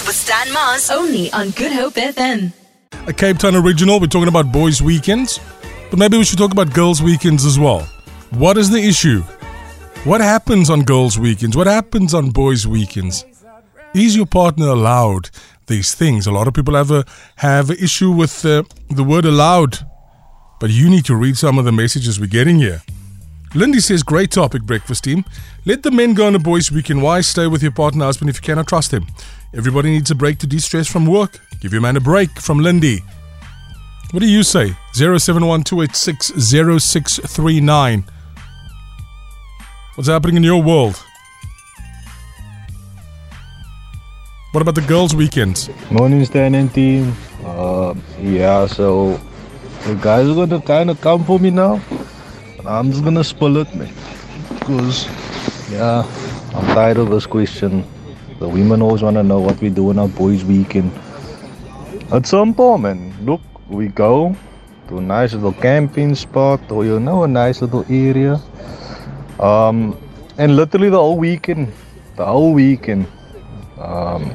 Breakfast with Stan Mars. Only on Good Hope FM. A Cape Town original. We're talking about boys' weekends, but maybe we should talk about girls' weekends as well. What is the issue? What happens on girls' weekends? What happens on boys' weekends? Is your partner allowed these things? A lot of people have a have an issue with uh, the word allowed, but you need to read some of the messages we're getting here. Lindy says, great topic, breakfast team. Let the men go on a boys' weekend. Why stay with your partner, husband, if you cannot trust him? Everybody needs a break to de-stress from work. Give your man a break from Lindy. What do you say? 0712860639. What's happening in your world? What about the girls' weekends? Morning, Stan and team. Uh, yeah, so the guys are gonna kind of come for me now. I'm just gonna spill it, man. Because, yeah, I'm tired of this question. The women always wanna know what we do on our boys' weekend. At some point, man. Look, we go to a nice little camping spot or, you know, a nice little area. Um, and literally the whole weekend, the whole weekend, um,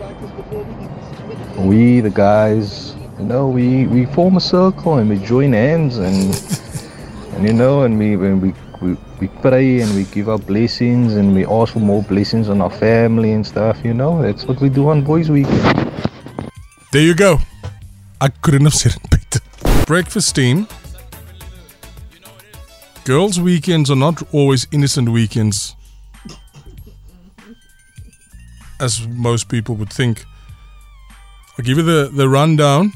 we, the guys, you know, we, we form a circle and we join hands and, and you know, and we, when we, we, we pray and we give our blessings and we ask for more blessings on our family and stuff, you know, that's what we do on Boys Weekend. There you go. I couldn't have said it better. Breakfast team. Girls' weekends are not always innocent weekends, as most people would think. I'll give you the, the rundown.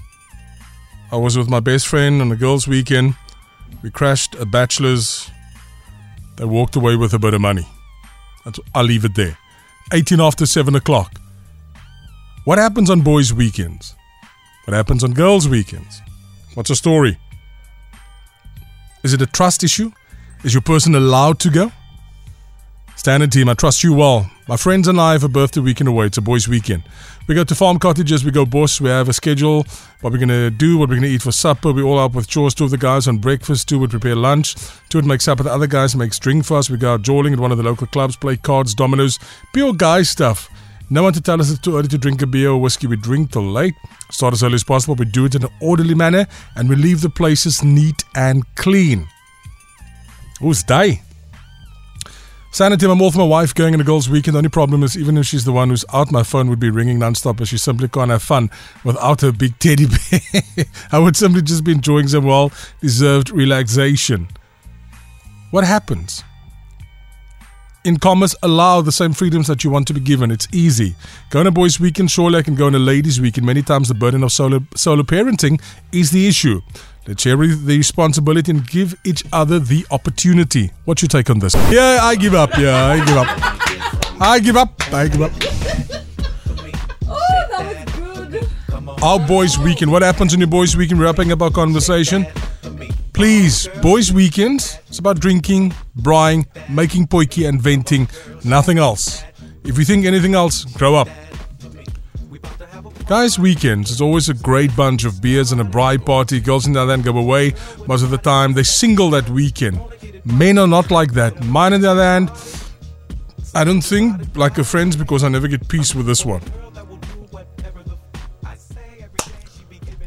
I was with my best friend on a girls' weekend. We crashed a bachelor's. They walked away with a bit of money. That's, I'll leave it there. 18 after 7 o'clock. What happens on boys' weekends? What happens on girls' weekends? What's the story? Is it a trust issue? Is your person allowed to go? Standard team, I trust you well. My friends and I have a birthday weekend away. It's a boys' weekend. We go to farm cottages, we go bush, we have a schedule, what we're going to do, what we're going to eat for supper. We all up with chores. Two of the guys on breakfast, two would prepare lunch, two would make supper. The other guys make drink for us. We go out jawling at one of the local clubs, play cards, dominoes, pure guy stuff. No one to tell us it's too early to drink a beer or whiskey. We drink till late. Start as early as possible. We do it in an orderly manner and we leave the places neat and clean. Who's day? Sanity, I'm all for my wife going on a girls' weekend. The only problem is, even if she's the one who's out, my phone would be ringing nonstop, but she simply can't have fun without her big teddy bear. I would simply just be enjoying some well deserved relaxation. What happens? in commerce allow the same freedoms that you want to be given. It's easy. Go on a boys' weekend, surely I can go on a ladies' weekend. Many times the burden of solo, solo parenting is the issue. Let's share the responsibility and give each other the opportunity. What's your take on this? Yeah, I give up. Yeah, I give up. I give up. I give up. Oh, that was good. Our boys' weekend. What happens on your boys' weekend? Wrapping up our conversation. Please, boys' weekends. It's about drinking, braaiing, making potjie, and venting. Nothing else. If you think anything else, grow up. Guys' weekends is always a great bunch of beers and a bride party. Girls in the go away most of the time. They single that weekend. Men are not like that. Mine on the other hand, I don't think like a friends because I never get peace with this one.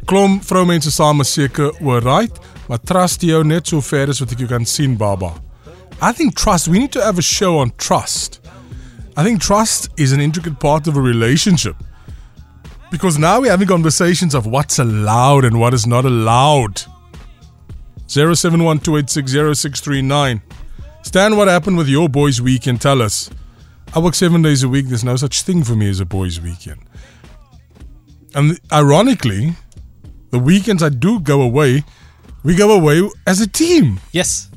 Klom vroumense saam is seker oor right, maar trust jou net so ver as wat ek jou kan sien, baba. I think trust, we need to have a show on trust. I think trust is an intricate part of a relationship. Because now we're having conversations of what's allowed and what is not allowed. 0712860639. Stan, what happened with your boys' weekend? Tell us. I work seven days a week. There's no such thing for me as a boys' weekend. And ironically, the weekends I do go away, we go away as a team. Yes.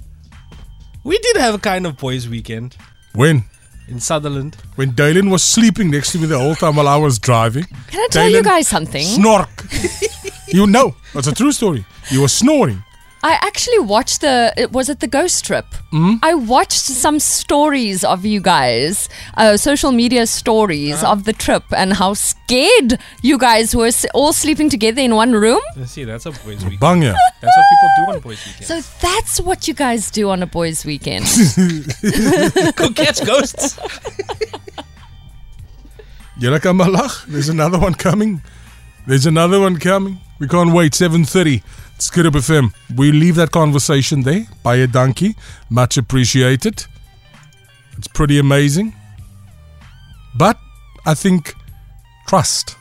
We did have a kind of boys' weekend When? In Sutherland. When Dalen was sleeping next to me the whole time while I was driving. Can I tell you guys something? Snork. you know, it's a true story. You were snoring. I actually watched the. it- Was it the ghost trip? Hmm? I watched some stories of you guys, uh, social media stories Uh-huh. of the trip and how scared you guys were all sleeping together in one room. You see, that's a boys' weekend. Bang ya. That's what people do on boys' weekend. So that's what you guys do on a boys' weekend. Go catch ghosts. Julle kan maar lag. There's another one coming. There's another one coming. We can't wait. 7.30. It's Good Hope FM. We leave that conversation there. Baie donkey. Much appreciated. It's pretty amazing. But I think trust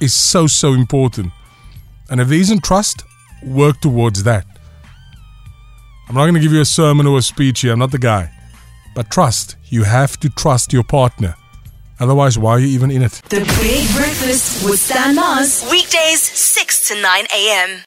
is so, so important. And if there isn't trust, work towards that. I'm not going to give you a sermon or a speech here. I'm not the guy. But trust. You have to trust your partner. Otherwise, why are you even in it? The Big Breakfast with Stan Mars. Weekdays, 6 to 9 a.m.